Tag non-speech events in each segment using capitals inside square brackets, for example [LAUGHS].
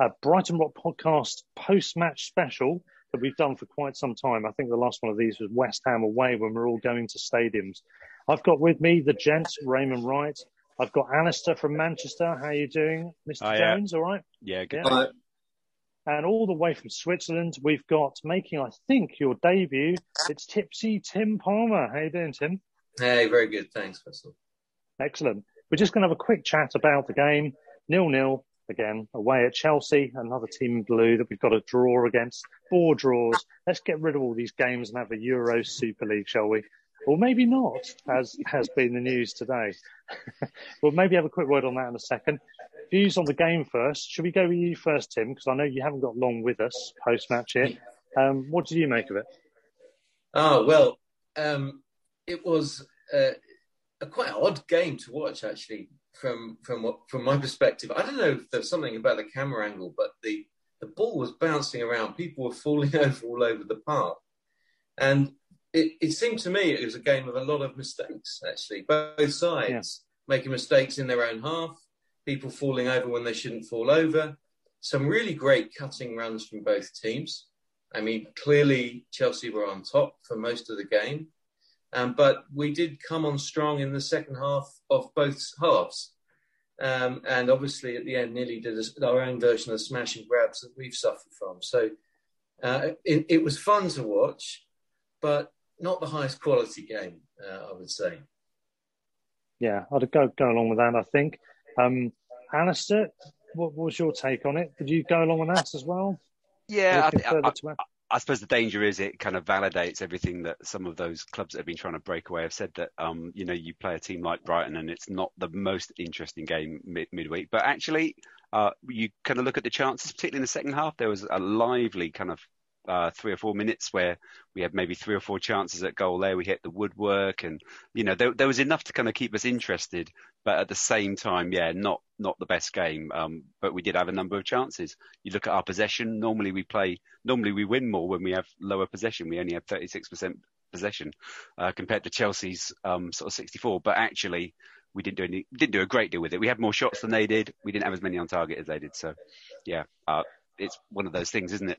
uh, Brighton Rock podcast post-match special that we've done for quite some time. I think the last one of these was West Ham away when we're all going to stadiums. I've got with me the gent Raymond Wright. I've got Alistair from Manchester. How are you doing, Mr. Oh, yeah. Jones? All right. Yeah, good. Yeah. And all the way from Switzerland, we've got making, I think, your debut. It's Tipsy Tim Palmer. How you doing, Tim? Hey, very good. Thanks, Russell. Excellent. We're just going to have a quick chat about the game. Nil nil again away at Chelsea, another team in blue that we've got a draw against. Four draws. Let's get rid of all these games and have a Euro Super League, shall we? Or maybe not, as has been the news today. [LAUGHS] we'll maybe have a quick word on that in a second. Views on the game first. Should we go with you first, Tim? Because I know you haven't got long with us post match here. Um, what did you make of it? Oh, well, um, it was uh, a quite odd game to watch, actually, from from what from my perspective. I don't know if there's something about the camera angle, but the the ball was bouncing around. People were falling [LAUGHS] over all over the park, and it, it seemed to me it was a game of a lot of mistakes. Actually, both sides making mistakes in their own half, people falling over when they shouldn't fall over. Some really great cutting runs from both teams. I mean, clearly Chelsea were on top for most of the game. Um, but we did come on strong in the second half of both halves. Um, and obviously at the end nearly did a, our own version of the smash and grabs that we've suffered from. So uh, it, it, was fun to watch, but not the highest quality game, uh, I would say. Yeah, I'd go, go along with that, I think. Um, Alistair, what, what was your take on it? Did you go along with that as well? Yeah, I, Anything I, to add? I suppose the danger is it kind of validates everything that some of those clubs that have been trying to break away have said that, um, you know, you play a team like Brighton and it's not the most interesting game mid- midweek. But actually, uh, you kind of look at the chances, particularly in the second half, there was a lively kind of uh, three or four minutes where we had maybe three or four chances at goal there. We hit the woodwork, and you know there, there was enough to kind of keep us interested. But at the same time, yeah, not not the best game. Um, but we did have a number of chances. You look at our possession. Normally we play. Normally we win more when we have lower possession. We only have 36% possession uh, compared to Chelsea's um, sort of 64. But actually, we didn't do any, didn't do a great deal with it. We had more shots than they did. We didn't have as many on target as they did. So, yeah, uh, it's one of those things, isn't it?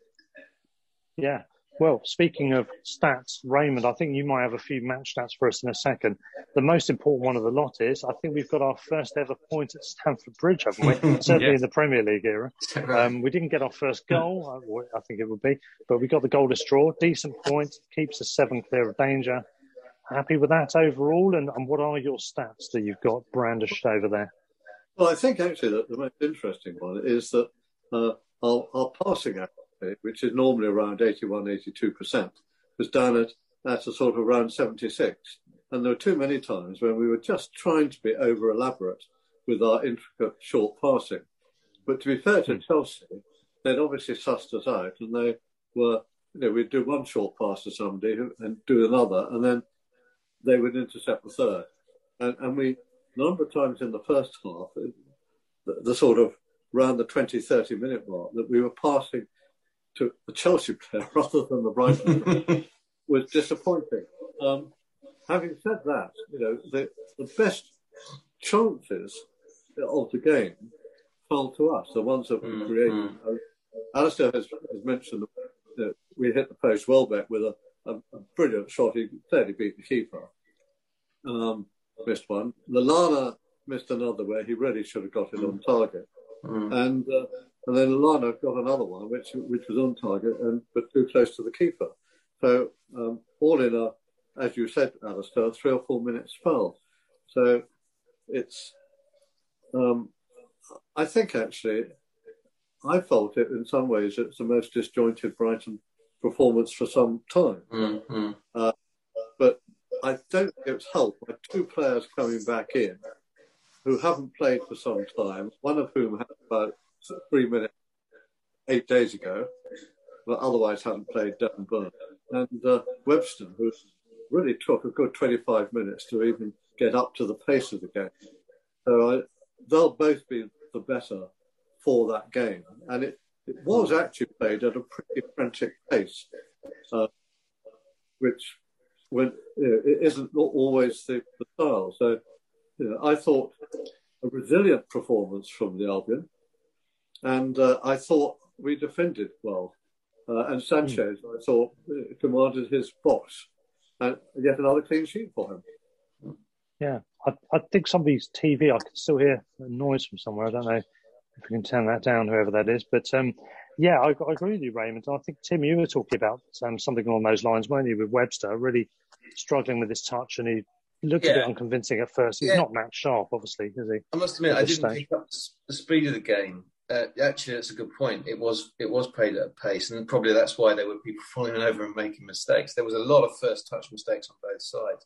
Yeah. Well, speaking of stats, Raymond, I think you might have a few match stats for us in a second. The most important one of the lot is I think we've got our first ever point at Stamford Bridge, haven't we? [LAUGHS] Certainly Yeah. in the Premier League era. Um, we didn't get our first goal, I- I think it would be, but we got the goalless draw. Decent point, keeps us seven clear of danger. Happy with that overall? And, and what are your stats that you've got brandished over there? Well, I think actually that the most interesting one is that uh, our, our passing which is normally around 81, 82%, was down at, at a sort of around 76. And there were too many times when we were just trying to be over elaborate with our intricate short passing. But to be fair to hmm. Chelsea, they'd obviously sussed us out and they were, you know, we'd do one short pass to somebody and do another, and then they would intercept the third. And, and we a number of times in the first half, the, the sort of around the 20, 30 minute mark, that we were passing to the Chelsea player [LAUGHS] rather than the Brighton [LAUGHS] was disappointing. Um, having said that, you know, the, the best chances of the game fell to us, the ones that we mm-hmm. created. Uh, Alistair has, has mentioned that we hit the post Welbeck with a, a, a brilliant shot. He clearly beat the keeper. Um, missed one. Lallana missed another where he really should have got it on target. Mm. And uh, and then Lallana got another one which which was on target and but too close to the keeper. So um, all in a, as you said, Alistair, three or four minutes spell. So it's um, I think actually I felt it in some ways it's the most disjointed Brighton performance for some time. Mm-hmm. Uh, but I don't think it's helped by two players coming back in who haven't played for some time, one of whom had about three minutes eight days ago, but otherwise hadn't played Dan Burn, and uh, Webster, who really took a good 25 minutes to even get up to the pace of the game. So I, they'll both be the better for that game. And it, it was actually played at a pretty frantic pace, uh, which when you know, it isn't always the, the style. So you know, I thought a resilient performance from the Albion, and uh, I thought we defended well. Uh, and Sanchez, mm. I thought, uh, commanded his box, and yet another clean sheet for him. Yeah, I, I think somebody's TV. I can still hear a noise from somewhere. I don't know if we can turn that down, whoever that is. But um, yeah, I, I, agree with you, Raymond. I think Tim, you were talking about um, something along those lines, weren't you, with Webster really struggling with his touch, and he looked yeah. a bit unconvincing at first. He's yeah. not Matt Sharp, obviously, is he? I must admit, I didn't stage. pick up the speed of the game. Uh, actually, that's a good point. It was it was played at a pace, and probably that's why there were people [LAUGHS] falling over and making mistakes. There was a lot of first touch mistakes on both sides.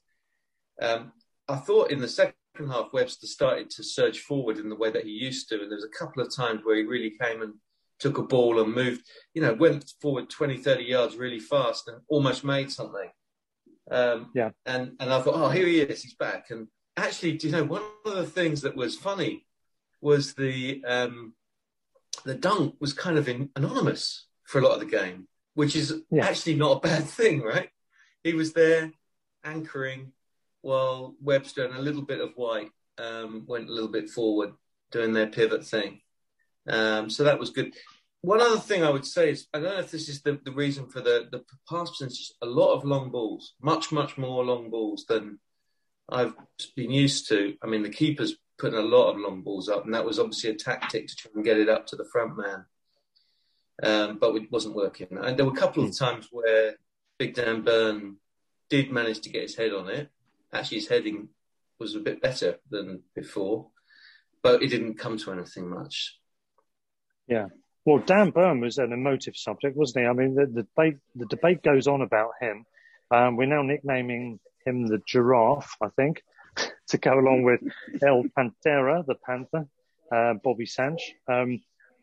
Um, I thought in the second half, Webster started to surge forward in the way that he used to. And there was a couple of times where he really came and took a ball and moved, you know, went forward 20, 30 yards really fast and almost made something. Um, yeah. And, and I thought, oh, here he is, he's back. And actually, do you know, one of the things that was funny was the, um, the dunk was kind of in, anonymous for a lot of the game, which is yeah. actually not a bad [LAUGHS] thing, right? He was there anchoring while Webster and a little bit of White um, went a little bit forward doing their pivot thing. Um, so that was good. One other thing I would say is I don't know if this is the, the reason for the, the pass percentage, a lot of long balls, much, much more long balls than I've been used to. I mean, the keeper's putting a lot of long balls up, and that was obviously a tactic to try and get it up to the front man. Um, but it wasn't working. And there were a couple of hmm. times where Big Dan Burn did manage to get his head on it, actually his heading was a bit better than before, but it didn't come to anything much. Yeah. Well, Dan Burn was an emotive subject, wasn't he? I mean, the, the debate the debate goes on about him. Um, we're now nicknaming him the giraffe, I think, [LAUGHS] to go along with El Pantera, the panther, uh, Bobby Sanch. Um,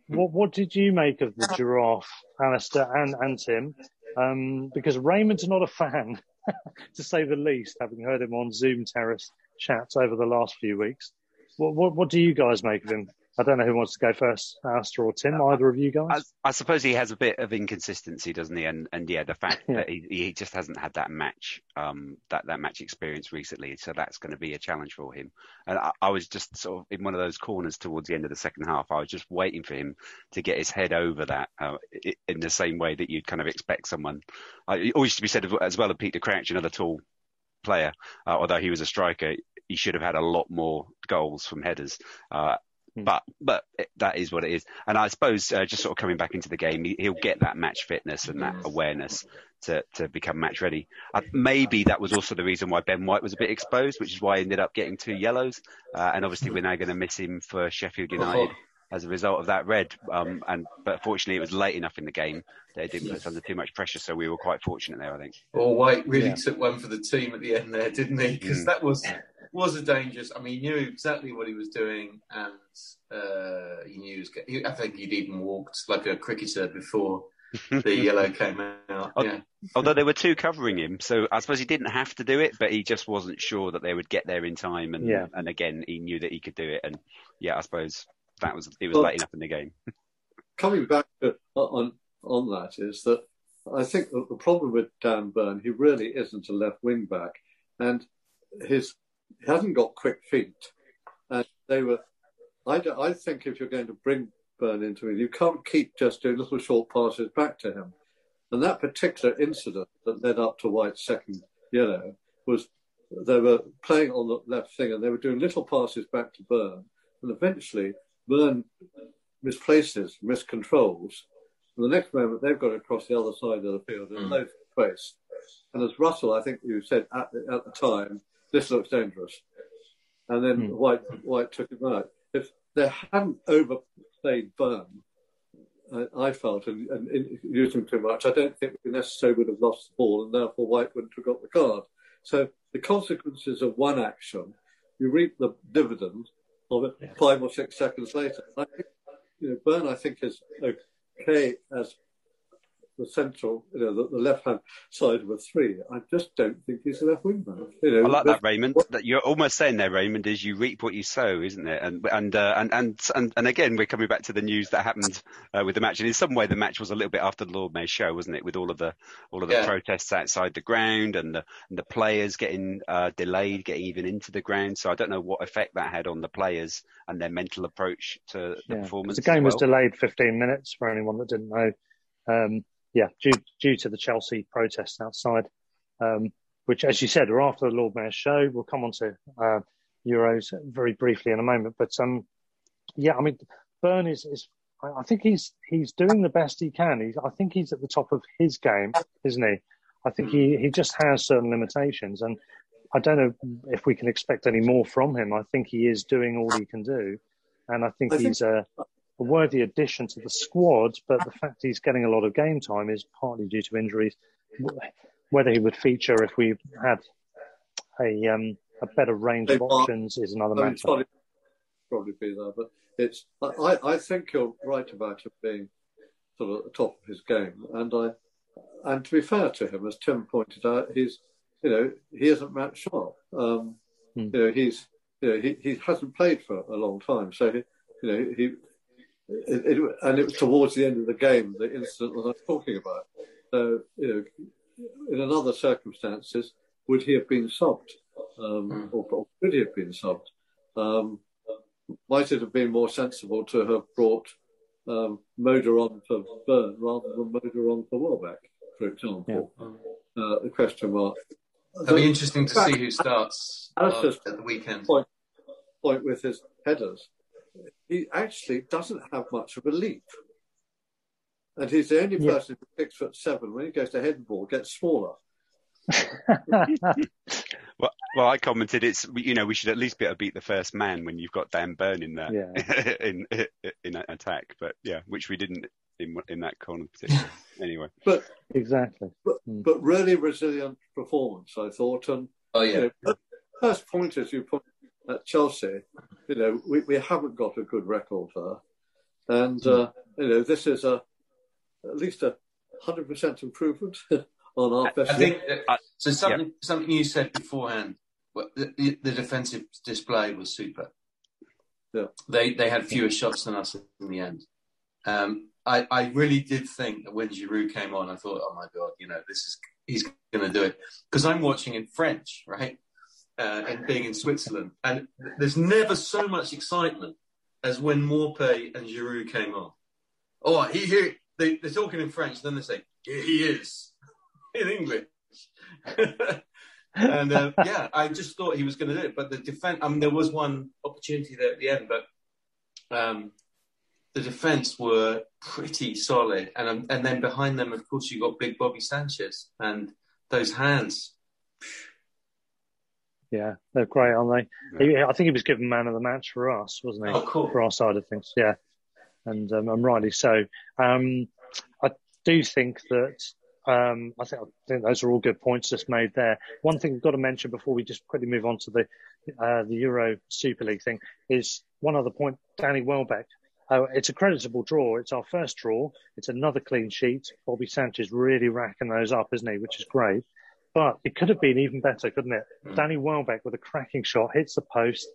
what, what did you make of the giraffe, Alistair and, and Tim? Um, because Raymond's not a fan. [LAUGHS] to say the least, having heard him on Zoom terrace chats over the last few weeks. What, what, what do you guys make of him? I don't know who wants to go first, Alistair or Tim, either of you guys. I, I, suppose he has a bit of inconsistency, doesn't he? And and yeah, the fact yeah. that he, he just hasn't had that match, um, that that match experience recently, so that's going to be a challenge for him. And I, I, was just sort of in one of those corners towards the end of the second half. I was just waiting for him to get his head over that uh, in the same way that you'd kind of expect someone. Uh, it always to be said as well of Peter Crouch, another tall player, uh, although he was a striker, he should have had a lot more goals from headers. Uh. But but that is what it is. And I suppose uh, just sort of coming back into the game, he, will get that match fitness and that awareness to, to become match ready. Uh, maybe that was also the reason why Ben White was a bit exposed, which is why he ended up getting two yellows. Uh, and obviously we're now going to miss him for Sheffield United. As a result of that red, um, and but fortunately it was late enough in the game that it didn't put us under too much pressure, so we were quite fortunate there, I think. Well, White really yeah. took one for the team at the end there, didn't he? Because mm. that was was a dangerous. I mean, he knew exactly what he was doing, and uh, he knew. Was, he, I think he'd even walked like a cricketer before [LAUGHS] the yellow came out. Yeah. Although there were two covering him, so I suppose he didn't have to do it, but he just wasn't sure that they would get there in time. And Yeah. and again, he knew that he could do it. And yeah, I suppose that was it was Well- late enough in the game. coming back to, on on that is that I think the problem with Dan Burn, he really isn't a left wing back, and his he hasn't got quick feet, and they were. I, I think if you're going to bring Burn into it, you can't keep just doing little short passes back to him, and that particular incident that led up to White's second yellow was they were playing on the left thing and they were doing little passes back to Burn, and eventually Burn misplaces, miscontrols. And the next moment, they've got across the other side of the field in loads of space. And as Russell, I think you said at the, at the time, this looks dangerous. And then hmm. White White took him out. If they hadn't overplayed Burn, I, I felt, and, and, and used him too much, I don't think we necessarily would have lost the ball, and therefore White wouldn't have got the card. So the consequences of one action, you reap the dividend of it five or six seconds later. I think, you know, Burn, I think, is okay as the central, you know, the, the left-hand side of a three. I just don't think he's a left wing back. You know, I like that, Raymond. That you're almost saying there, Raymond, is you reap what you sow, isn't it? And and uh, and, and and and again, we're coming back to the news that happened uh, with the match. And in some way, the match was a little bit after the Lord Mayor's show, wasn't it? With all of the all of the Yeah. protests outside the ground and the and the players getting uh, delayed, getting even into the ground. So I don't know what effect that had on the players and their mental approach to the Yeah. 'Cause performance. The game as was delayed 15 minutes for anyone that didn't know. Um, yeah, due due to the Chelsea protests outside, um, which, as you said, are after the Lord Mayor's show. We'll come on to uh, Euros very briefly in a moment. But um, yeah, I mean, Burn is, is I think he's he's doing the best he can. He's, I think he's at the top of his game, isn't he? I think he, he just has certain limitations, and I don't know if we can expect any more from him. I think he is doing all he can do, and I think I think- he's a, worthy addition to the squad. But the fact he's getting a lot of game time is partly due to injuries. Whether he would feature if we had a um, a better range of options is another matter. sorry, probably be there, but it's. I, I think you're right about him being sort of at the top of his game, and I, and to be fair to him, as Tim pointed out, he's, you know, he isn't match sharp. Um, Hmm. You know, he's, you know, he, he hasn't played for a long time, so he, you know, he, it, it, and it was towards the end of the game, the incident that I was talking about. So, you know, in another circumstances, would he have been subbed, um, or, or could he have been subbed? Um, might it have been more sensible to have brought um, on for Burn rather than Moder on for Welbeck, for example? Uh, the question mark. It'll be interesting to see who starts uh, at the weekend. Point, point with his headers. He actually doesn't have much of a leap. And he's the only Yeah. person who's six foot seven. When he goes to head the ball, gets smaller. [LAUGHS] Well, well, I commented it's you know we should at least be able to beat the first man when you've got Dan Burn in there Yeah. [LAUGHS] in in an attack, but yeah, which we didn't in in that corner particularly. [LAUGHS] anyway, But exactly. but, Mm. but really resilient performance, I thought. And Oh you yeah, know, first point, as you put at Chelsea, you know, we, we haven't got a good record there. And, uh, you know, this is a at least a 100% improvement [LAUGHS] on our best. I think that, so. Something something you said beforehand. well, The, the, the defensive display was super. Yeah. They they had fewer shots than us in the end. Um, I I really did think that when Giroud came on, I thought, oh my god, you know, this is he's going to do it because I'm watching in French, right? Uh, and being in Switzerland, and there's never so much excitement as when Morpay and Giroud came on. Oh, he here they, they're talking in French, then they say, he is [LAUGHS] in English. [LAUGHS] and uh, yeah, I just thought he was going to do it. But the defense, I mean, there was one opportunity there at the end, but um, the defense were pretty solid. And um, and then behind them, of course, you got big Bobby Sanchez and those hands. Yeah, they're great, aren't they? He, I think he was given man of the match for us, wasn't he? Oh, cool. For our side of things, yeah, and um, and rightly so. Um, I do think that um, I think I think those are all good points just made there. One thing we've got to mention before we just quickly move on to the uh, the Euro Super League thing is one other point. Danny Welbeck. uh, it's a creditable draw. It's our first draw. It's another clean sheet. Bobby Sanchez really racking those up, isn't he? Which is great. But it could have been even better, couldn't it? Mm. Danny Welbeck with a cracking shot hits the post.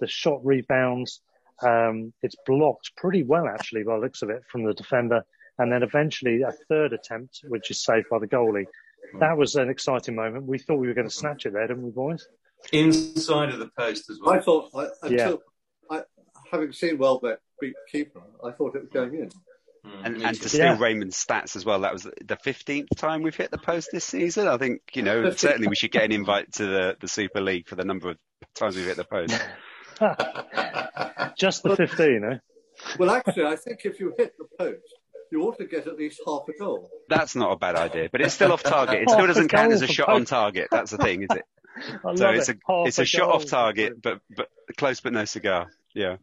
The shot rebounds. Um, it's blocked pretty well, actually, by the looks of it, from the defender. And then eventually a third attempt, which is saved by the goalie. Mm. That was an exciting moment. We thought we were going to snatch it there, didn't we, boys? Inside of the post as well. I thought, I, Yeah. I, having seen Welbeck beat the keeper, I thought it was going in. Mm, And, and to steal Yeah. Raymond's stats as well, that was the 15th time we've hit the post this season. I think, you know, [LAUGHS] certainly we should get an invite to the, the Super League for the number of times we've hit the post. [LAUGHS] Just the 15, eh? Well, actually, I think if you hit the post, you ought to get at least half a goal. That's not a bad idea, but it's still off target. It still doesn't count as a for shot on target. That's the thing, is it? [LAUGHS] I So love it's a. Half it's a shot off target, but but close but no cigar. Yeah.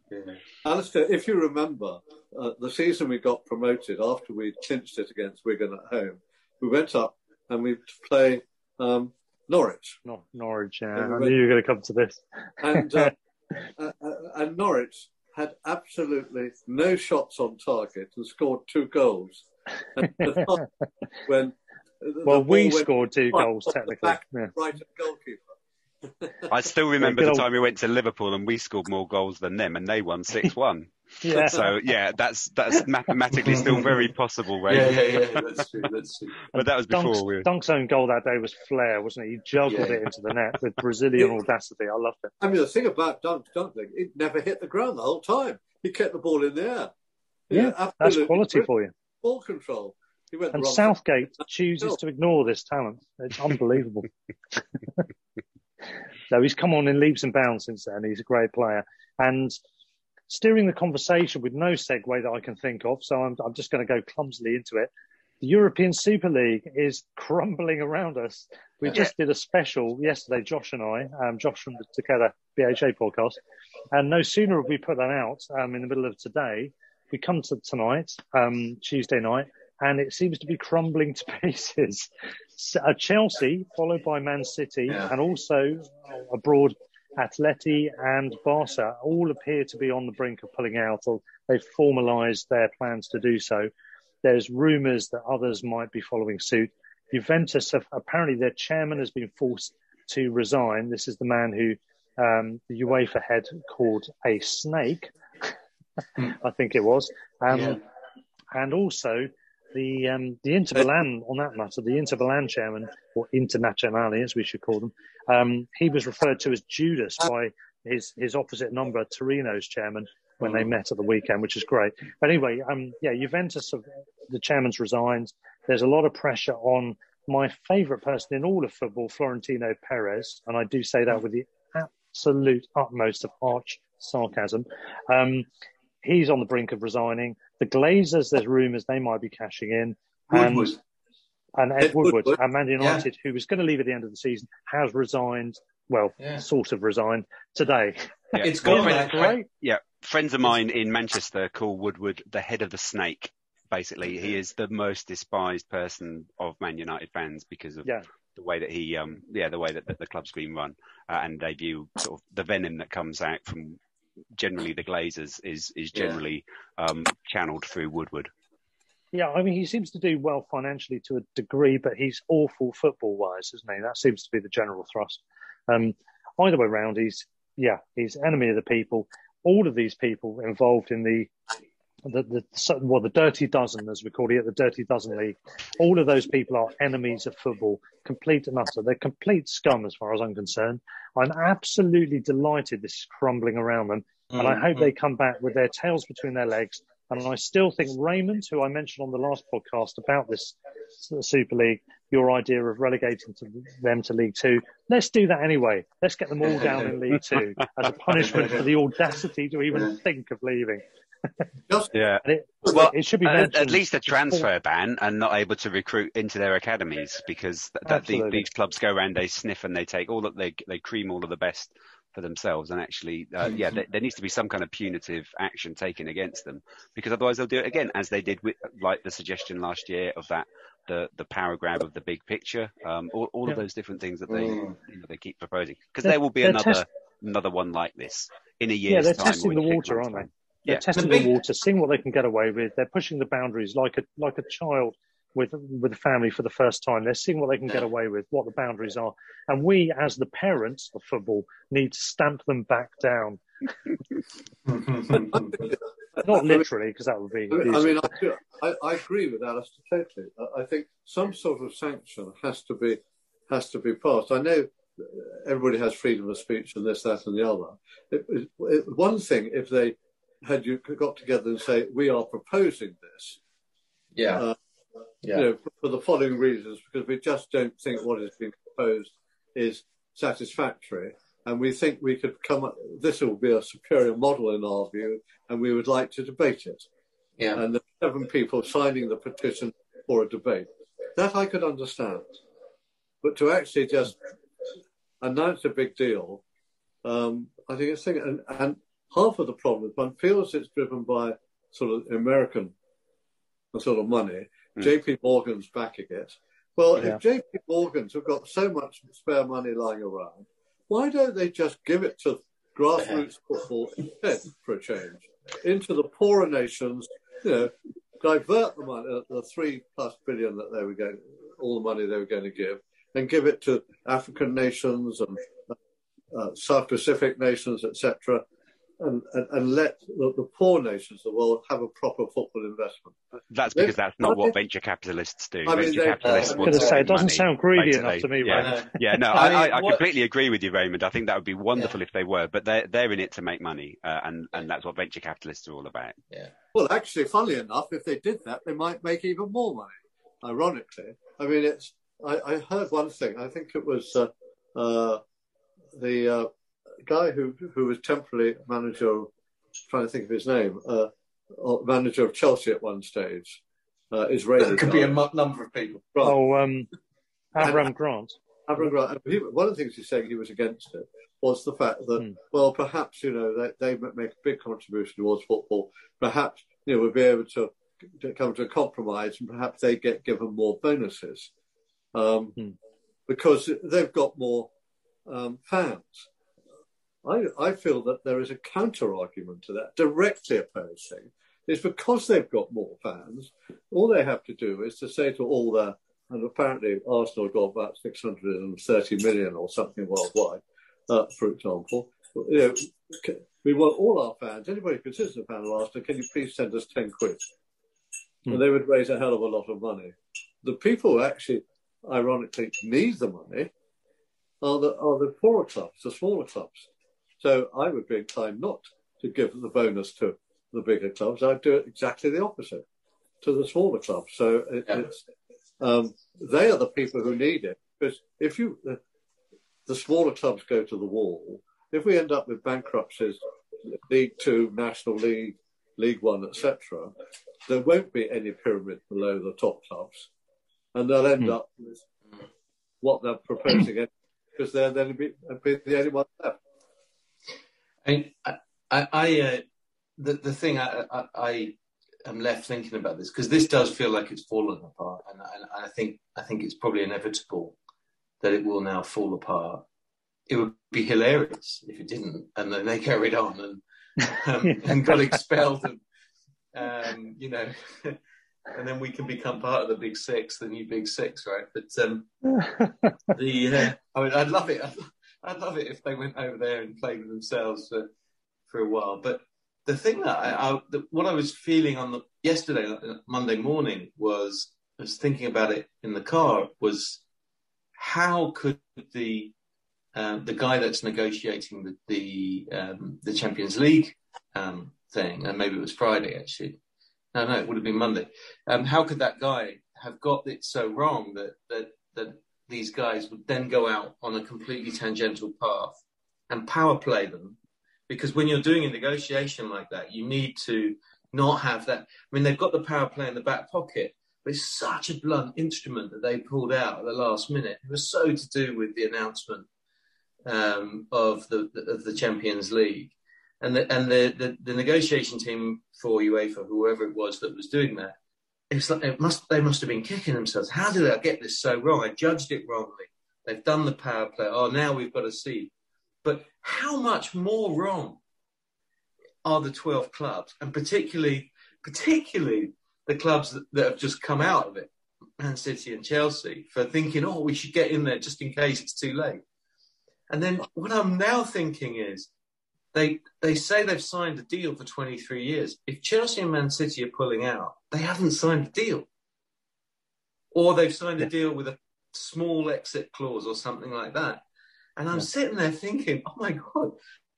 Alistair, if you remember, uh, the season we got promoted after we clinched it against Wigan at home, we went up and we play um, Norwich. Nor- Norwich, yeah. Yeah, I we knew you were going to come to this. And, uh, [LAUGHS] uh, uh, and Norwich had absolutely no shots on target and scored two goals. And [LAUGHS] when well, we scored two goals, technically. back Yeah. right at goalkeeper. I still remember the time we went to Liverpool and we scored more goals than them, and they won six one. Yeah. So yeah, that's that's mathematically still very possible, right? Yeah, yeah, yeah. That's true. That's true. [LAUGHS] But that was Dunk's, before we. Were... Dunk's own goal that day was flair, wasn't it? He juggled Yeah. it into the net with Brazilian audacity. I loved it. I mean, the thing about Dunk Dunkling, it never hit the ground the whole time. He kept the ball in the air. Yeah, that's quality for you. Ball control. He went And wrong Southgate [LAUGHS] chooses oh. to ignore this talent. It's unbelievable. [LAUGHS] so he's come on in leaps and bounds since then. He's a great player. And steering the conversation with no segue that I can think of, so I'm, I'm just going to go clumsily into it. The European Super League is [LAUGHS] crumbling around us. We just did a special yesterday, Josh and I, um, Josh from the Together BHA podcast. And no sooner have we put that out um, in the middle of today, we come to tonight, um, Tuesday night, and it seems to be crumbling to [LAUGHS] pieces. So, uh, Chelsea, followed by Man City, Yeah. and also uh, abroad, Atleti and Barca all appear to be on the brink of pulling out, or they've formalised their plans to do so. There's rumours that others might be following suit. Juventus have apparently their chairman has been forced to resign. This is the man who um, the UEFA head called a snake, [LAUGHS] I think it was. Um, Yeah. And also the um, the Inter Milan on that matter, the Inter Milan chairman or Internazionale as we should call them, um, he was referred to as Judas by his his opposite number, Torino's chairman, when they met at the weekend, which is great. But anyway, um, yeah, Juventus, the chairman's resigned. There's a lot of pressure on my favourite person in all of football, Florentino Perez, and I do say that with the absolute utmost of arch sarcasm. Um, he's on the brink of resigning. The Glazers, there's rumours they might be cashing in. And, Woodward. and Ed Ed Woodward, Woodward. at Man United, who was going to leave at the end of the season, has resigned. Well, Yeah. sort of resigned today. Yeah. It's Isn't gone. that I- great? Yeah, friends of mine in Manchester call Woodward the head of the snake. Basically, he is the most despised person of Man United fans because of Yeah. the way that he, um, yeah, the way that, that the club's been run, uh, and they view sort of the venom that comes out from generally the Glazers is is Yeah. generally um, channeled through Woodward. Yeah, I mean, he seems to do well financially to a degree, but he's awful football wise, isn't he? That seems to be the general thrust. Um, either way round, he's, yeah, he's enemy of the people. All of these people involved in the, the, the, well, the dirty dozen, as we call it, the dirty dozen league, all of those people are enemies of football, complete and utter. They're complete scum as far as I'm concerned. I'm absolutely delighted this is crumbling around them. And I mm, hope mm. they come back with their tails between their legs. And I still think Raymond, who I mentioned on the last podcast about this Super League, your idea of relegating to them to League Two, let's do that anyway. Let's get them all down in League Two as a punishment for the [LAUGHS] audacity to even think of leaving. Yeah. It, Well, it should be at, at least a transfer ban and not able to recruit into their academies because th- that the, these clubs go around, they sniff and they take all that they they cream all of the best for themselves and actually uh, yeah there, there needs to be some kind of punitive action taken against them because otherwise they'll do it again as they did with like the suggestion last year of that the the power grab of the big picture um all, all of those different things that they Mm. you know, they keep proposing because there will be another test- another one like this in a yeah, year's they're time testing the water, aren't they? They're Yeah. testing The the, water, seeing what they can get away with. They're pushing the boundaries like a like a child with with a family for the first time. They're seeing what they can get away with, what the boundaries are, and we, as the parents of football, need to stamp them back down. [LAUGHS] Not literally, because that would be. I mean, I, mean, I, I, agree with Alistair totally. I, I think some sort of sanction has to be has to be passed. I know everybody has freedom of speech and this, that, and the other. It, it, one thing if they had you got together and say we are proposing this, yeah, uh, yeah. you know, for, for the following reasons, because we just don't think what is being proposed is satisfactory. And we think we could come up, this will be a superior model in our view, and we would like to debate it. yeah. And the seven people signing the petition for a debate. That I could understand. But to actually just announce a big deal, um, I think it's thing, and, and half of the problem is one feels it's driven by sort of American sort of money. Mm. JP Morgan's backing it. Well, Yeah. if JP Morgan's have got so much spare money lying around, why don't they just give it to grassroots football instead for a change? Into the poorer nations, you know, divert the money, uh, the three plus billion that they were going, all the money they were going to give, and give it to African nations and uh, South Pacific nations, etc., and, and, and let the, the poor nations of the world have a proper football investment. That's They- because that's not what think- venture capitalists do. I mean, venture they- capitalists I want to gonna say, make it doesn't money, sound greedy enough to me, Yeah, Raymond. yeah no, [LAUGHS] I I, mean, I, I what- completely agree with you, Raymond. I think that would be wonderful if they were, but they're they're in it to make money, uh, and and that's what venture capitalists are all about. Yeah. Well, actually, funnily enough, if they did that, they might make even more money. Ironically, I mean, it's. I, I heard one thing. I think it was uh, uh, the uh, guy who who was temporarily manager. Of, trying to think of his name. Uh, manager of Chelsea at one stage. Uh, Israeli. There could guy. be a number of people. Right. Oh, um, Abraham Grant. Abraham Grant, he, one of the things he's saying he was against it was the fact that, Hmm. well, perhaps, you know, they, they make a big contribution towards football. Perhaps, you know, we'll be able to, to come to a compromise and perhaps they get given more bonuses um, Hmm. because they've got more um, fans. I, I feel that there is a counter argument to that, directly opposing. Is because they've got more fans, all they have to do is to say to all their and apparently Arsenal got about 630 million or something worldwide, uh, for example. You know, we want all our fans, anybody who considers a fan of Arsenal, can you please send us 10 quid? Hmm. And they would raise a hell of a lot of money. The people who actually, ironically, need the money are the, are the poorer clubs, the smaller clubs. So I would be inclined not to give the bonus to the bigger clubs. I'd do it exactly the opposite to the smaller clubs. So it, Yeah. it's um, they are the people who need it because if you the, the smaller clubs go to the wall, if we end up with bankruptcies, League Two, National League, League One, etc., there won't be any pyramid below the top clubs, and they'll end Hmm. up with what they're proposing because they'll then be, be the only ones left. I mean, I, I, I uh, the the thing I, I, I am left thinking about this because this does feel like it's fallen apart, and, and I think I think it's probably inevitable that it will now fall apart. It would be hilarious if it didn't, and then they carried on and um, [LAUGHS] and got expelled, and um, you know, [LAUGHS] and then we can become part of the Big Six, the new Big Six, right? But um, [LAUGHS] the uh, I mean, I'd love it. I'd, I'd love it if they went over there and played with themselves for for a while. But the thing that I, I the, what I was feeling on the yesterday uh, Monday morning was I was thinking about it in the car was how could the um, the guy that's negotiating the the, um, the Champions League um, thing, and maybe it was Friday actually. No, no, it would have been Monday. Um, how could that guy have got it so wrong that that that these guys would then go out on a completely tangential path and power play them? Because when you're doing a negotiation like that, you need to not have that. I mean, they've got the power play in the back pocket, but it's such a blunt instrument that they pulled out at the last minute. It was so to do with the announcement um, of the of the Champions League, and the and the, the, the negotiation team for UEFA, whoever it was that was doing that, it's like it must they must have been kicking themselves. How did I get this so wrong? I judged it wrongly. They've done the power play. Oh, now we've got to see. But how much more wrong are the 12 clubs, and particularly, particularly the clubs that, that have just come out of it, Man City and Chelsea, for thinking, oh, we should get in there just in case it's too late. And then what I'm now thinking is, they they say they've signed a deal for 23 years. If Chelsea and Man City are pulling out, they haven't signed a deal, or they've signed a deal with a small exit clause or something like that. And I'm yeah. sitting there thinking, oh my god,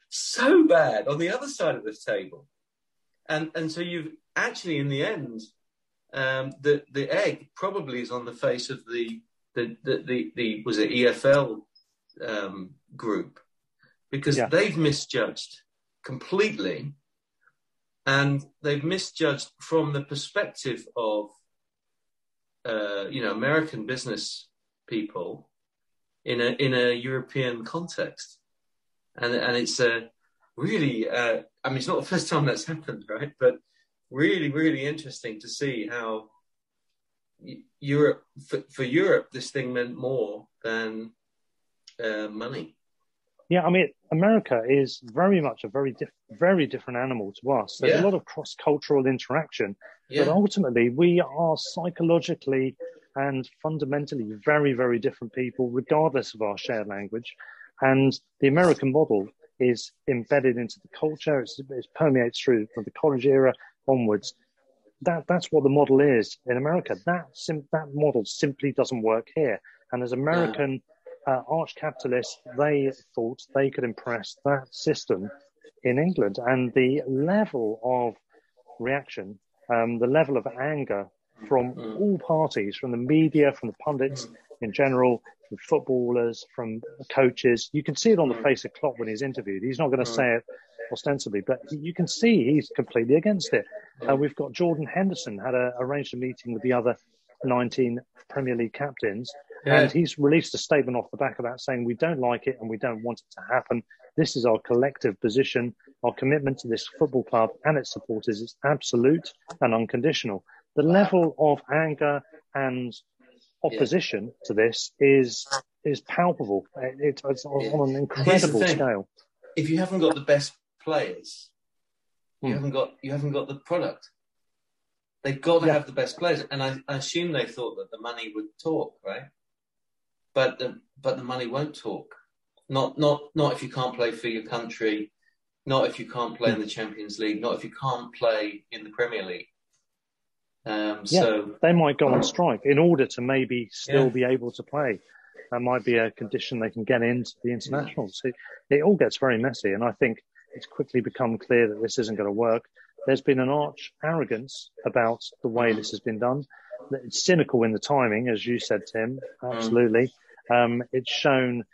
so bad on the other side of this table. And and so you've actually in the end, um, the the egg probably is on the face of the the the, the, the was it EFL um, group because yeah. they've misjudged completely and they've misjudged from the perspective of uh, you know American business people in a in a European context, and and it's a really uh, I mean it's not the first time that's happened, right? But really really interesting to see how Europe for, for Europe this thing meant more than uh, money. Yeah, I mean, America is very much a very, diff- very different animal to us. There's yeah. a lot of cross cultural interaction, yeah. but ultimately, we are psychologically and fundamentally very, very different people, regardless of our shared language. And the American model is embedded into the culture. It's, it permeates through from the college era onwards. That that's what the model is in America. That sim- that model simply doesn't work here. And as American. Yeah uh, arch capitalists, they thought they could impress that system in England. And the level of reaction, um, the level of anger from mm. all parties, from the media, from the pundits mm. in general, from footballers, from coaches, you can see it on the mm. face of Klopp when he's interviewed. He's not going to say it ostensibly, but you can see he's completely against it. Uh, we've got Jordan Henderson had a, arranged a meeting with the other 19 Premier League captains yeah. And he's released a statement off the back of that saying, we don't like it and we don't want it to happen. This is our collective position. Our commitment to this football club and its supporters is absolute and unconditional. The level of anger and opposition yeah. to this is is palpable. It, it's on an incredible scale. If you haven't got the best players, you hmm. haven't got you haven't got the product. They've got to yeah. have the best players, and I, I assume they thought that the money would talk, right? But the, but the money won't talk. Not not not if you can't play for your country, not if you can't play in the Champions League, not if you can't play in the Premier League. Um, yeah, so they might go on strike in order to maybe still yeah. be able to play. That might be a condition they can get into the internationals. It, it all gets very messy, and I think it's quickly become clear that this isn't going to work. There's been an arch arrogance about the way this has been done. It's cynical in the timing, as you said, Tim. Absolutely. Um, it's shown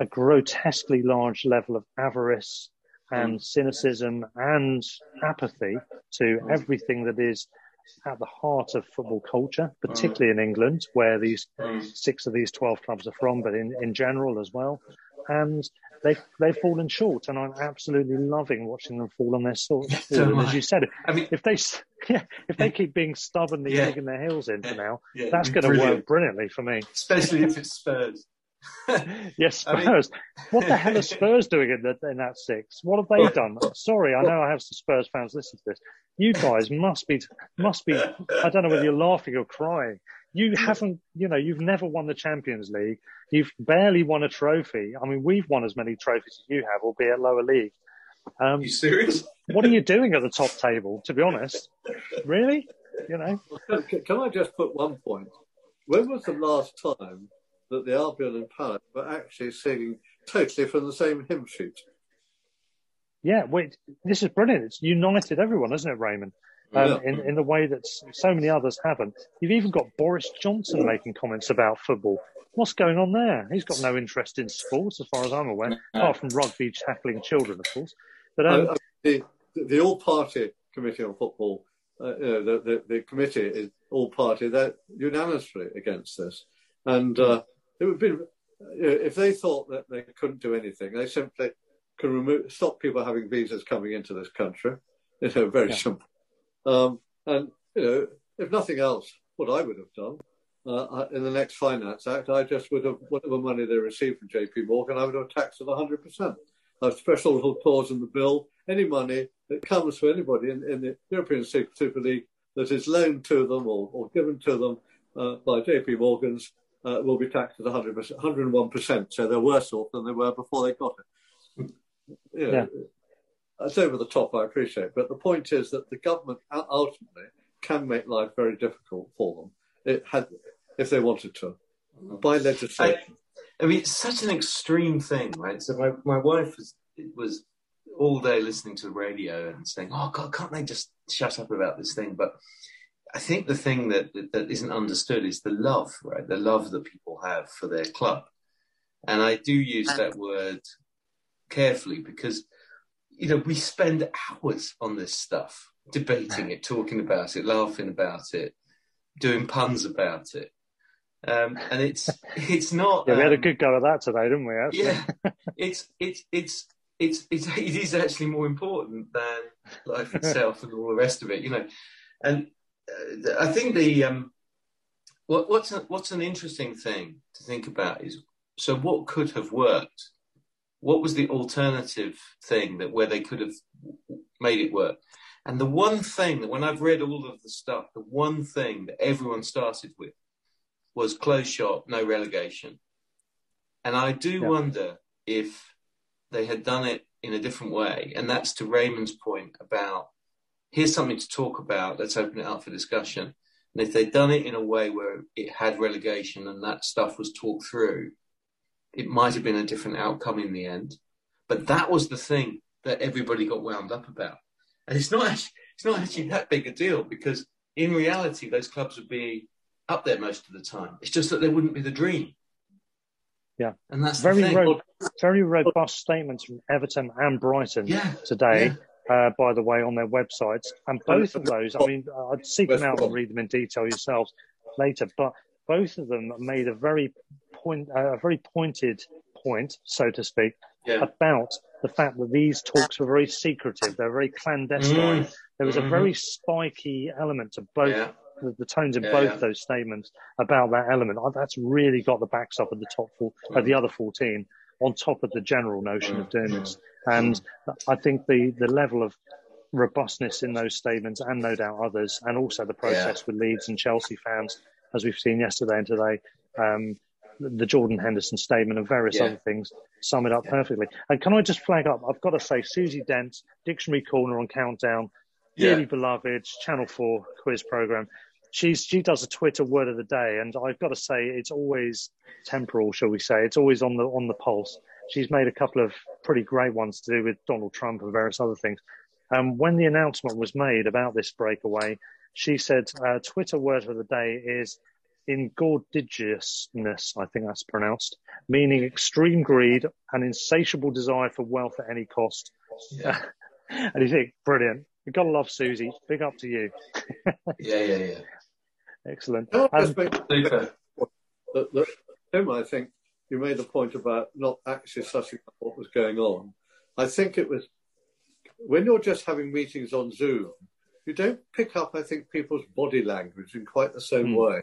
a grotesquely large level of avarice and hmm. cynicism and apathy to hmm. everything that is at the heart of football culture, hmm. particularly in England, where these six of these 12 clubs are from, but in, in general as well. And they've, they've fallen short, and I'm absolutely loving watching them fall on their sword. [LAUGHS] So as you said, I mean, if they, [LAUGHS] yeah, if they keep being stubbornly yeah. digging their heels in for now, yeah, that's going to work brilliantly for me. Especially if it's Spurs. [LAUGHS] yes, Spurs. I mean... what the hell are Spurs doing in, the, in that six? What have they done? Sorry, I know I have some Spurs fans listening to this. You guys must be must be. I don't know whether you're laughing or crying. You haven't, you know, you've never won the Champions League. You've barely won a trophy. I mean, we've won as many trophies as you have, albeit lower league. Um, you serious? what are you doing at the top table? To be honest, really, you know. Can, can I just put one point? When was the last time that the Albion and Palace were actually singing totally from the same hymn sheet? Yeah, wait, this is brilliant. It's united everyone, isn't it, Raymond? Um, yeah. in, in the way that so many others haven't. You've even got Boris Johnson making comments about football. What's going on there? He's got no interest in sports, as far as I'm aware, apart from rugby tackling children, of course. But um, uh, the, the all-party committee on football, uh, you know, the, the, the, committee is all-party. They're unanimously against this, and uh, it would be if they thought that they couldn't do anything, they simply can remove, stop people having visas coming into this country. You know, very yeah. simple. Um, and you know, if nothing else, what I would have done uh, in the next Finance Act, I just would have whatever money they received from J.P. Morgan, I would have taxed it 100 percent. A special little clause in the bill: any money that comes for anybody in, in the European Super League that is loaned to them or, or given to them uh, by JP Morgan's uh, will be taxed at 100%, 101%. So they're worse off than they were before they got it. You know, Yeah. It's over the top, I appreciate. But the point is that the government ultimately can make life very difficult for them it had, if they wanted to, by legislation. I mean, it's such an extreme thing, right? So my, my wife was was all day listening to the radio and saying, "Oh God, can't they just shut up about this thing?" But I think the thing that that, that isn't understood is the love, right? The love that people have for their club, and I do use that word carefully because you know we spend hours on this stuff, debating it, talking about it, laughing about it, doing puns about it. Um, and it's [LAUGHS] it's not. Yeah, we had a um, good go at that today, didn't we? Actually? yeah, [LAUGHS] it's it's it's it's it's [LAUGHS] it is actually more important than life itself and all the rest of it, you know. And uh, I think the um, what what's a, what's an interesting thing to think about is so what could have worked. What was the alternative thing that where they could have made it work? And the one thing that when I've read all of the stuff, the one thing that everyone started with was close shop, no relegation. And I do Yeah. wonder if they had done it in a different way. And that's to Raymond's point about here's something to talk about, let's open it up for discussion. And if they'd done it in a way where it had relegation and that stuff was talked through, it might have been a different outcome in the end. But that was the thing that everybody got wound up about. And it's not actually, it's not actually that big a deal because in reality, those clubs would be up there most of the time. It's just that they wouldn't be the dream. Yeah. And that's very ro- very robust statements from Everton and Brighton Yeah, today. Uh, by the way, on their websites, and both of those, I mean, I'd seek them out and read them in detail yourselves later. But both of them made a very point, uh, a very pointed point, so to speak, Yeah. about the fact that these talks were very secretive. They're very clandestine. Mm. There was a Mhm. very spiky element to both Yeah. the, the tones in Yeah, both those statements about that element. That's really got the backs up of the top four, of the other 14 on top of the general notion of doing this. And I think the, the level of robustness in those statements and no doubt others, and also the process with Leeds and Chelsea fans, as we've seen yesterday and today, um, the Jordan Henderson statement and various Yeah. other things sum it up perfectly. And can I just flag up? I've got to say, Susie Dent, Dictionary Corner on Countdown, Yeah. dearly beloved Channel Four quiz program. She's she does a Twitter word of the day, and I've got to say it's always temporal, shall we say? It's always on the on the pulse. She's made a couple of pretty great ones to do with Donald Trump and various other things. Um, when the announcement was made about this breakaway, she said uh, Twitter word of the day is ingordiousness, I think that's pronounced, meaning extreme greed and insatiable desire for wealth at any cost. Yeah. [LAUGHS] and you think, brilliant. You've got to love Susie. Big up to you. [LAUGHS] Yeah, yeah, yeah. Excellent. Can I Um, just make Super. that, that, Tim, I think you made a point about not actually sussing out what was going on. I think it was when you're just having meetings on Zoom, you don't pick up, I think, people's body language in quite the same Hmm. way.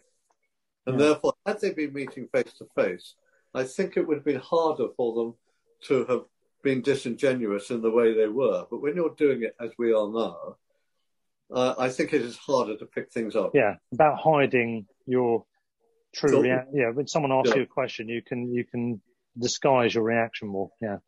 And Yeah. therefore, had they been meeting face to face, I think it would have been harder for them to have been disingenuous in the way they were. But when you're doing it as we are now, uh, I think it is harder to pick things up. yeah, about hiding your true Sure. reaction. Yeah, when someone asks Yeah. you a question, you can you can disguise your reaction more. Yeah,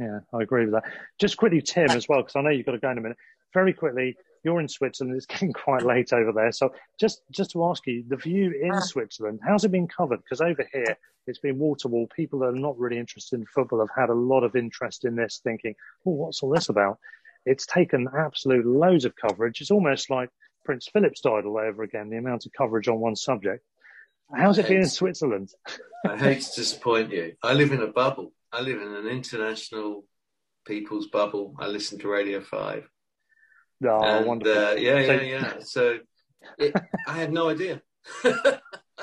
yeah, I agree with that. Just quickly, Tim, as well, because I know you've got to go in a minute. Very quickly, you're in Switzerland. It's [LAUGHS] getting quite late over there, so just just to ask you, the view in ah. Switzerland, how's it been covered? Because over here, it's been wall to wall. People that are not really interested in football have had a lot of interest in this, thinking, "Oh, what's all this about?" It's taken absolute loads of coverage. It's almost like Prince Philip's died all over again. The amount of coverage on one subject. How's it been in Switzerland? I hate to disappoint you. I live in a bubble. I live in an international people's bubble. I listen to Radio 5. Oh, and, wonderful. uh, yeah, So- yeah, [LAUGHS] yeah. So it, I had no idea. [LAUGHS] I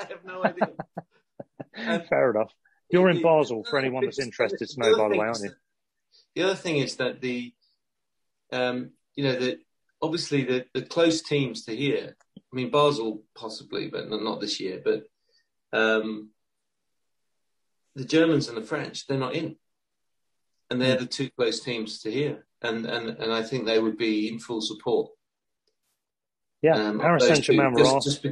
have no idea. Fair enough. You're in the- Basel for anyone that's interested to know, by the way, aren't you? that- The other thing is that the, um, you know, that obviously the, the close teams to here. I mean, Basel possibly, but not, not this year. But um, the Germans and the French, they're not in, and they're the two close teams to here. And, and, and I think they would be in full support. Yeah, um, Paris Saint Germain were just, just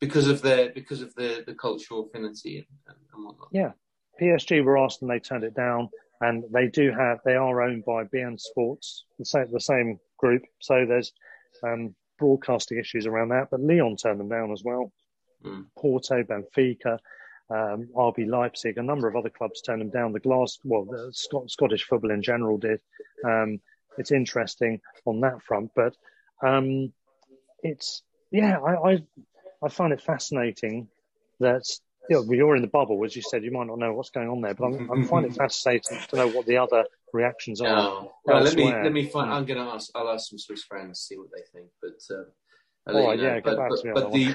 because of their because of the, the cultural affinity and, and whatnot. Yeah, PSG were asked and they turned it down. And they do have they are owned by beIN Sports, the same the same group. So there's um, broadcasting issues around that. But Lyon turned them down as well. Mm. Porto, Benfica, um, RB Leipzig, a number of other clubs turned them down. The Glass, well, the Scot- Scottish football in general did. Um, it's interesting on that front, but um, it's yeah, I, I I find it fascinating that you know, you're in the bubble, as you said. You might not know what's going on there, but I'm, I'm finding it [LAUGHS] fascinating to know what the other reactions are. No. Well, let me let me find. I'm going to ask. I'll ask some Swiss friends see what they think. But uh, I'll All right, you know. yeah, get but, back but, to me but that the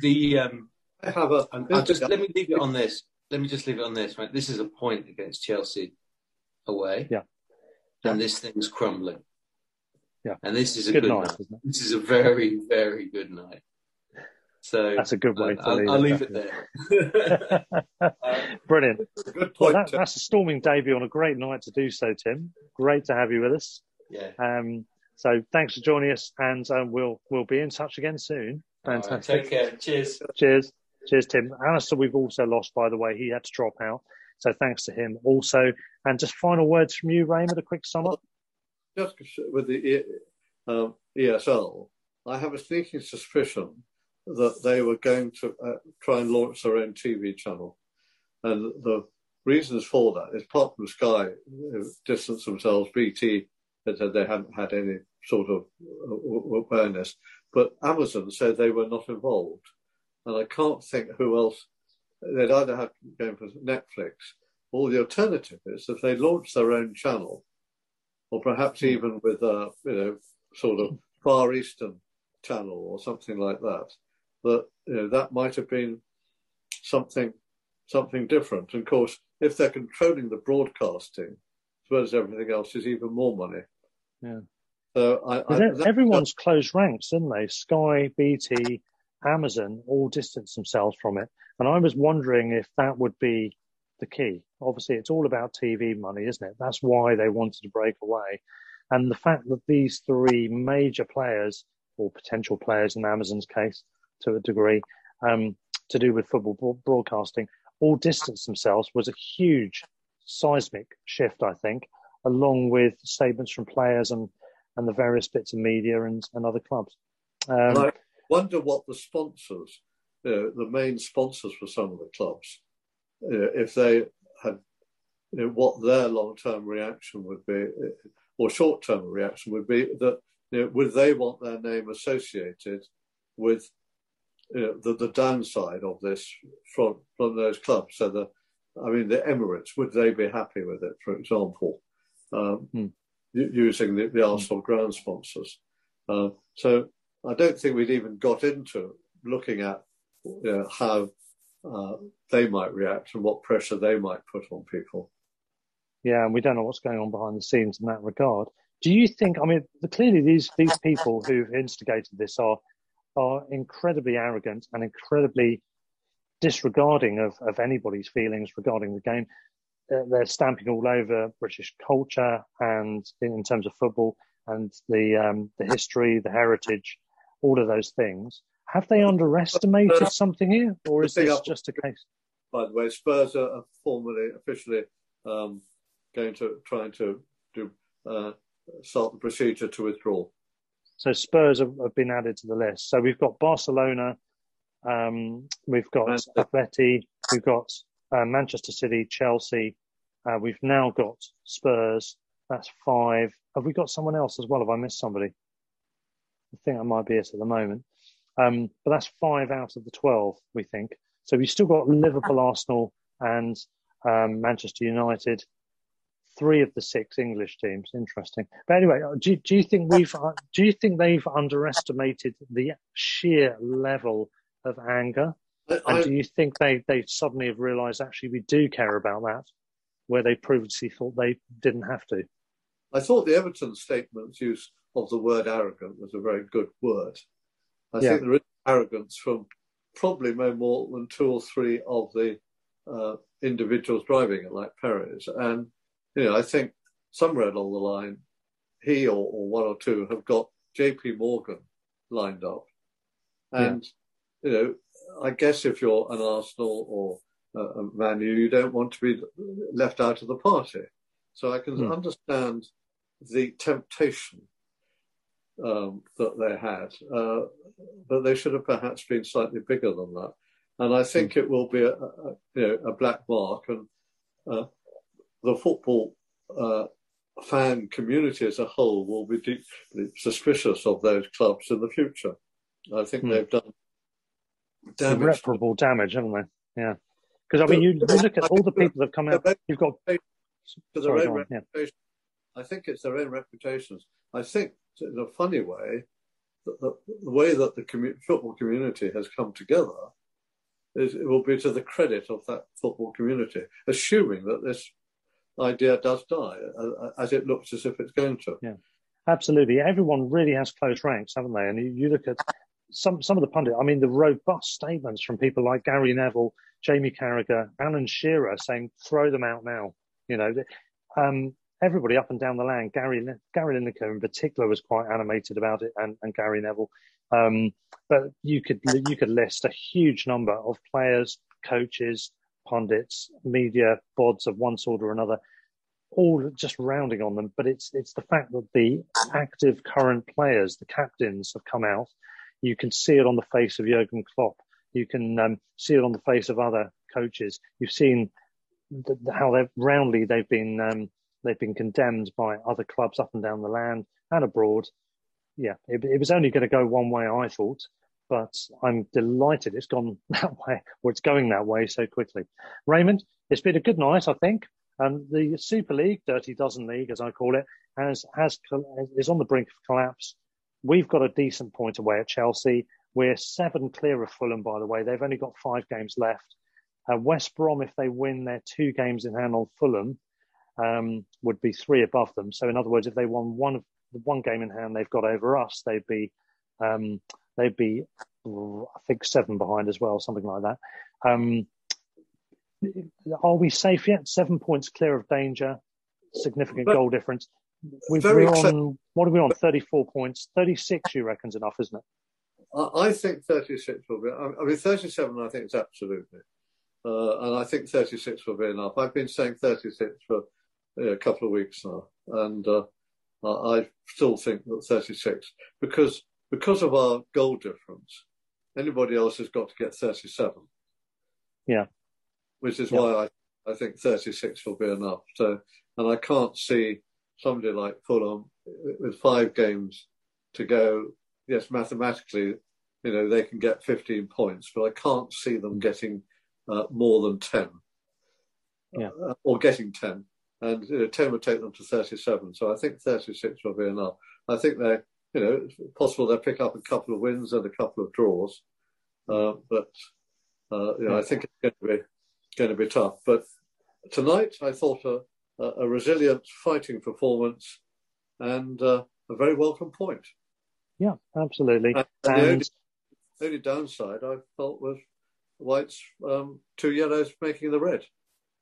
the um, I have a. I'm, I'll just let me leave it on this. Let me just leave it on this. Right, this is a point against Chelsea away. Yeah. And this thing's crumbling. Yeah. and this is a Good good, night, night. This is a very very good night. So That's a good way to I'll, leave I'll it, leave it there. [LAUGHS] [LAUGHS] Brilliant. Good Well, that, that's a storming debut on a great night to do so, Tim. Great to have you with us. yeah. Um, so thanks for joining us, and um, we'll we'll be in touch again soon. All right, Fantastic. take care. Cheers. Cheers. Cheers, Tim. Alistair, we've also lost, by the way. He had to drop out. So thanks to him also. And just final words from you, Raymond, a quick sum up. just with the um, ESL, I have a sneaking suspicion that they were going to uh, try and launch their own TV channel. And the reasons for that is apart from Sky uh, distance themselves, BT had said they hadn't had any sort of uh, awareness, but Amazon said they were not involved. And I can't think who else. They'd either have to go for Netflix, or the alternative is if they launch their own channel, or perhaps hmm. even with a you know sort of Far Eastern channel or something like that. That you know that might have been something something different. And of course, if they're controlling the broadcasting as well as everything else, is even more money. Yeah. So I, I But that- everyone's closed ranks, didn't they? Sky, BT, Amazon all distanced themselves from it. And I was wondering if that would be the key. Obviously, it's all about TV money, isn't it? That's why they wanted to break away. And the fact that these three major players, or potential players in Amazon's case to a degree, um, to do with football broadcasting, all distanced themselves was a huge seismic shift, I think, along with statements from players and, and the various bits of media and, and other clubs. Um, wonder what the sponsors, you know, the main sponsors for some of the clubs, you know, if they had, you know, what their long-term reaction would be, or short-term reaction would be that, you know, would they want their name associated with you know, the, the downside of this from from those clubs? So the, I mean, the Emirates, would they be happy with it, for example, um, Hmm. using the, the Arsenal ground sponsors? Uh, so I don't think we'd even got into looking at you know, how uh, they might react and what pressure they might put on people. yeah, and we don't know what's going on behind the scenes in that regard. Do you think? I mean, clearly these these people who've instigated this are are incredibly arrogant and incredibly disregarding of, of anybody's feelings regarding the game. They're stamping all over British culture and in, in terms of football and the um, the history, the heritage, all of those things. Have they underestimated something here, or is this just a case? By the way, Spurs are are formally, officially um, going to trying to do uh, start the procedure to withdraw. So Spurs have, have been added to the list. So we've got Barcelona, um, we've got Manchester. Atleti, we've got uh, Manchester City, Chelsea. Uh, we've now got Spurs. That's five. Have we got someone else as well? Have I missed somebody? I think that might be it at the moment. Um, but that's five out of the 12, we think. So we've still got Liverpool, Arsenal, and um, Manchester United. Three of the six English teams. Interesting. But anyway, uh, do, do you think we've uh, do you think they've underestimated the sheer level of anger? I, And do you think they, they suddenly have realised actually we do care about that, where they previously thought they didn't have to? I thought the Everton statement's use of the word arrogant was a very good word. I Yeah. think there is arrogance from probably no more than two or three of the uh, individuals driving it, like Perez. And, you know, I think somewhere along the line, he or, or one or two have got J.P. Morgan lined up, and you know, I guess if you're an Arsenal or a, a Man U, you don't want to be left out of the party. So I can Hmm. understand the temptation um, that they had, uh, but they should have perhaps been slightly bigger than that. And I think it will be a, a you know a black mark, and uh, the football uh, fan community as a whole will be deeply suspicious of those clubs in the future. I think Hmm. they've done damage. irreparable damage, haven't they? Yeah. Because I mean, you, you look at all the people that have come out. You've got Sorry. I think it's their own reputations. I think, in a funny way, the, the way that the commu- football community has come together is it will be to the credit of that football community, assuming that this idea does die, as it looks as if it's going to. Yeah, absolutely. Everyone really has close ranks, haven't they? And you, look at some some of the pundits. I mean, the robust statements from people like Gary Neville, Jamie Carragher, Alan Shearer saying, "Throw them out now." You know, um, everybody up and down the land. Gary Gary Lineker in particular was quite animated about it, and, and Gary Neville. Um, but you could you could list a huge number of players, coaches, pundits, media, bods of one sort or another, all just rounding on them. But it's it's the fact that the active current players, the captains, have come out. You can see it on the face of Jurgen Klopp. You can um, see it on the face of other coaches. You've seen the, the, how they've roundly they've been um, they've been condemned by other clubs up and down the land and abroad. Yeah, it, it was only going to go one way, I thought, but I'm delighted it's gone [LAUGHS] that way, or it's going that way so quickly. Raymond, it's been a good night, I think. Um, the Super League, Dirty Dozen League, as I call it, has has is on the brink of collapse. We've got a decent point away at Chelsea. We're seven clear of Fulham, by the way. They've only got five games left. Uh, West Brom, if they win their two games in hand on Fulham, um, would be three above them. So, in other words, if they won one of the one game in hand they've got over us, they'd be um, they'd be I think seven behind as well, something like that. Um, are we safe yet? Seven points clear of danger, significant But- goal difference. We've, we're on what are we on? Thirty-four points. Thirty-six, you reckon's enough, isn't it? I, think 36 will be. I mean, 37. I think is absolutely, uh, and I think 36 will be enough. I've been saying 36 for a couple of weeks now, and uh, I still think that 36 because because of our goal difference, anybody else has got to get 37. Yeah. which is Yeah. why I, I think 36 will be enough. So, and I can't see somebody like Fulham with five games to go. Yes, mathematically, you know, they can get 15 points, but I can't see them getting uh, more than 10. Yeah. Uh, or getting 10. And you know, 10 would take them to 37. So I think 36 will be enough. I think they, you know, it's possible they'll pick up a couple of wins and a couple of draws. Uh, but, uh, you know, I think it's going to be going to be tough. But tonight, I thought a, a, resilient fighting performance and uh, a very welcome point. Yeah, absolutely. And the And only, only downside I felt was White's um, two yellows making the red.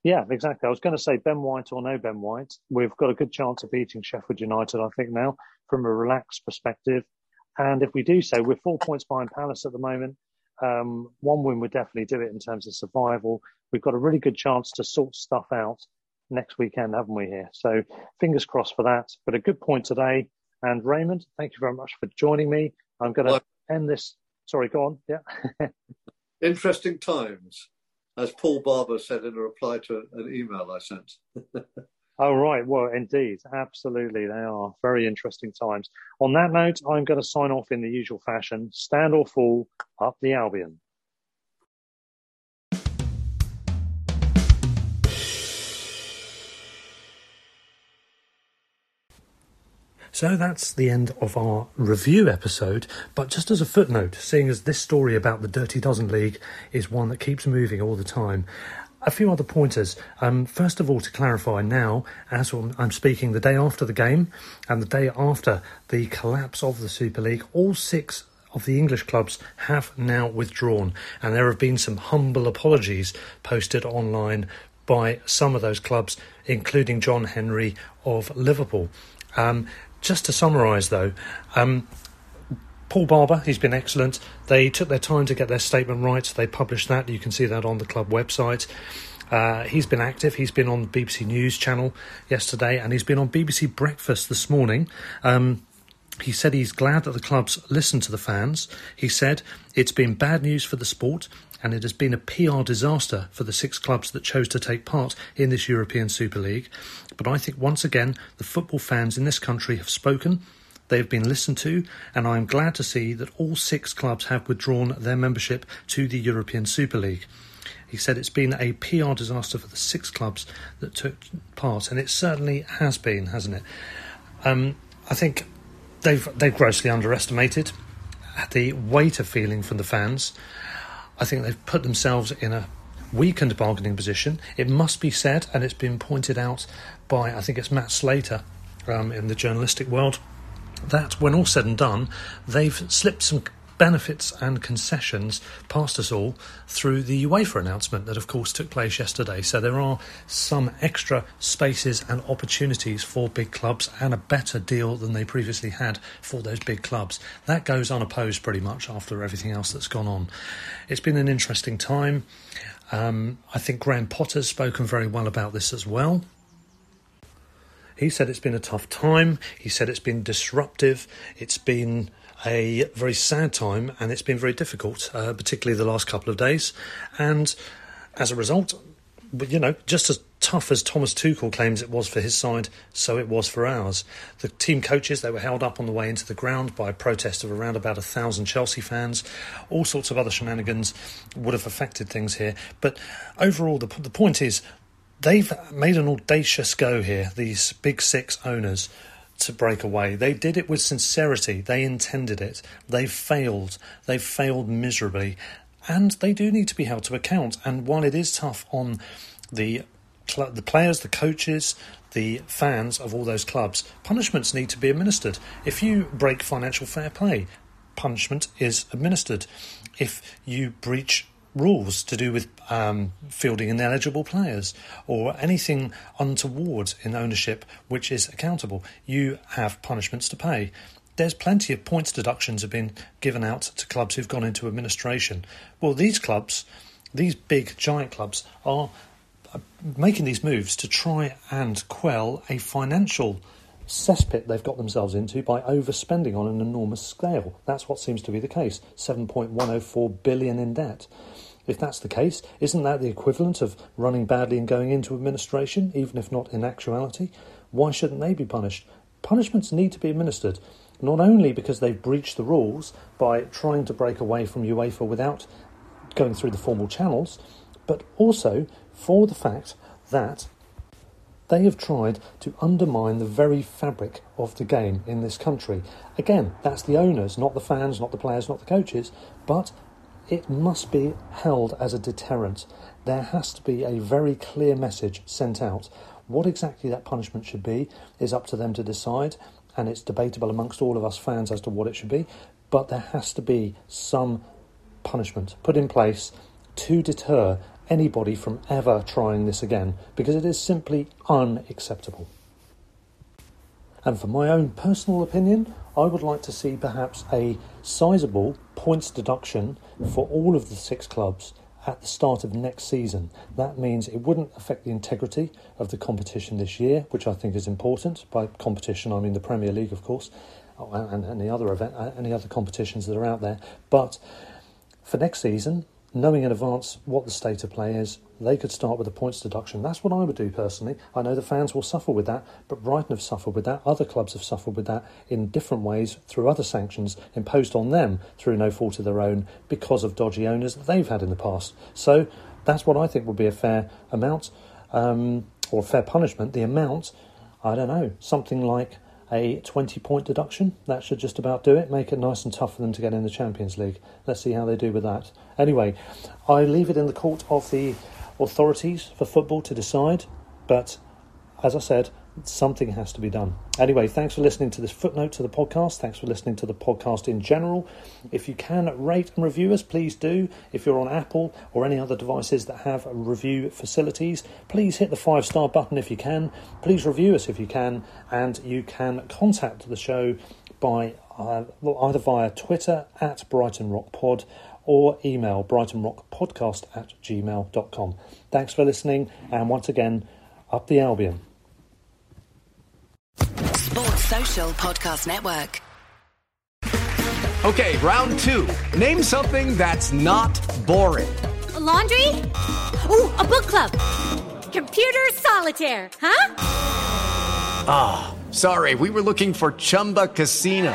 Yeah, exactly. I was going to say Ben White or no Ben White. We've got a good chance of beating Sheffield United, I think, now from a relaxed perspective. And if we do so, we're four points behind Palace at the moment. Um, one win would definitely do it in terms of survival. We've got a really good chance to sort stuff out next weekend, haven't we? Here, so fingers crossed for that. But a good point today. And Raymond, thank you very much for joining me. I'm going to Well- end this. Sorry, go on. Yeah. [LAUGHS] Interesting times, as Paul Barber said in a reply to an email I sent. [LAUGHS] Oh, right. Well, indeed. Absolutely. They are very interesting times. On that note, I'm going to sign off in the usual fashion. Stand or fall, up the Albion. So that's the end of our review episode. But just as a footnote, seeing as this story about the Dirty Dozen League is one that keeps moving all the time, a few other pointers. Um, first of all, to clarify now, as I'm speaking the day after the game and the day after the collapse of the Super League, all six of the English clubs have now withdrawn, and there have been some humble apologies posted online by some of those clubs, including John Henry of Liverpool. Um, just to summarise, though, um, Paul Barber, he's been excellent. They took their time to get their statement right. They published that. You can see that on the club website. Uh, he's been active. He's been on the BBC News channel yesterday, and he's been on BBC Breakfast this morning. Um, he said he's glad that the clubs listened to the fans. He said it's been bad news for the sport and it has been a PR disaster for the six clubs that chose to take part in this European Super League. But I think once again, the football fans in this country have spoken. They've been listened to, and I'm glad to see that all six clubs have withdrawn their membership to the European Super League. He said it's been a PR disaster for the six clubs that took part, and it certainly has been, hasn't it? Um, I think they've they've grossly underestimated the weight of feeling from the fans. I think they've put themselves in a weakened bargaining position. It must be said, and it's been pointed out by, I think it's Matt Slater um, in the journalistic world, that when all said and done, they've slipped some benefits and concessions passed us all through the UEFA announcement that, of course, took place yesterday. So there are some extra spaces and opportunities for big clubs and a better deal than they previously had for those big clubs. That goes unopposed pretty much after everything else that's gone on. It's been an interesting time. Um, I think Graham Potter's spoken very well about this as well. He said it's been a tough time. He said it's been disruptive. It's been a very sad time and it's been very difficult, uh, particularly the last couple of days. And as a result, you know, just as tough as Thomas Tuchel claims it was for his side, so it was for ours. The team coaches, they were held up on the way into the ground by a protest of around about a thousand Chelsea fans. All sorts of other shenanigans would have affected things here. But overall, the, the point is, they've made an audacious go here, these big six owners to break away. They did it with sincerity. They intended it. They failed. They failed miserably. And they do need to be held to account. And while it is tough on the the players, the coaches, the fans of all those clubs, punishments need to be administered. If you break financial fair play, punishment is administered. If you breach rules to do with um, fielding ineligible players or anything untoward in ownership which is accountable. You have punishments to pay. There's plenty of points deductions have been given out to clubs who've gone into administration. Well, these clubs, these big giant clubs, are uh, making these moves to try and quell a financial cesspit they've got themselves into by overspending on an enormous scale. That's what seems to be the case 7.104 billion in debt. If that's the case, isn't that the equivalent of running badly and going into administration, even if not in actuality? Why shouldn't they be punished? Punishments need to be administered, not only because they've breached the rules by trying to break away from UEFA without going through the formal channels, but also for the fact that they have tried to undermine the very fabric of the game in this country. Again, that's the owners, not the fans, not the players, not the coaches, but it must be held as a deterrent. There has to be a very clear message sent out. What exactly that punishment should be is up to them to decide, and it's debatable amongst all of us fans as to what it should be. But there has to be some punishment put in place to deter anybody from ever trying this again, because it is simply unacceptable. And for my own personal opinion, I would like to see perhaps a sizable points deduction for all of the six clubs at the start of next season. That means it wouldn't affect the integrity of the competition this year, which I think is important. By competition, I mean the Premier League, of course, oh, and any other event, uh, any other competitions that are out there. But for next season, knowing in advance what the state of play is, they could start with a points deduction. That's what I would do personally. I know the fans will suffer with that, but Brighton have suffered with that. Other clubs have suffered with that in different ways through other sanctions imposed on them through no fault of their own because of dodgy owners that they've had in the past. So that's what I think would be a fair amount um, or fair punishment. The amount, I don't know, something like a 20 point deduction. That should just about do it. Make it nice and tough for them to get in the Champions League. Let's see how they do with that. Anyway, I leave it in the court of the authorities for football to decide. But as I said, something has to be done. Anyway, thanks for listening to this footnote to the podcast. Thanks for listening to the podcast in general. If you can rate and review us, please do. If you're on Apple or any other devices that have review facilities, please hit the five star button if you can. Please review us if you can, and you can contact the show by uh, either via Twitter at Brighton Rock Pod or email brightonrockpodcast at gmail.com. Thanks for listening, and once again, up the Albion. Sports Social Podcast Network. Okay, round two. Name something that's not boring. A laundry? Ooh, a book club. Computer solitaire, huh? Ah, oh, sorry, we were looking for Chumba Casino.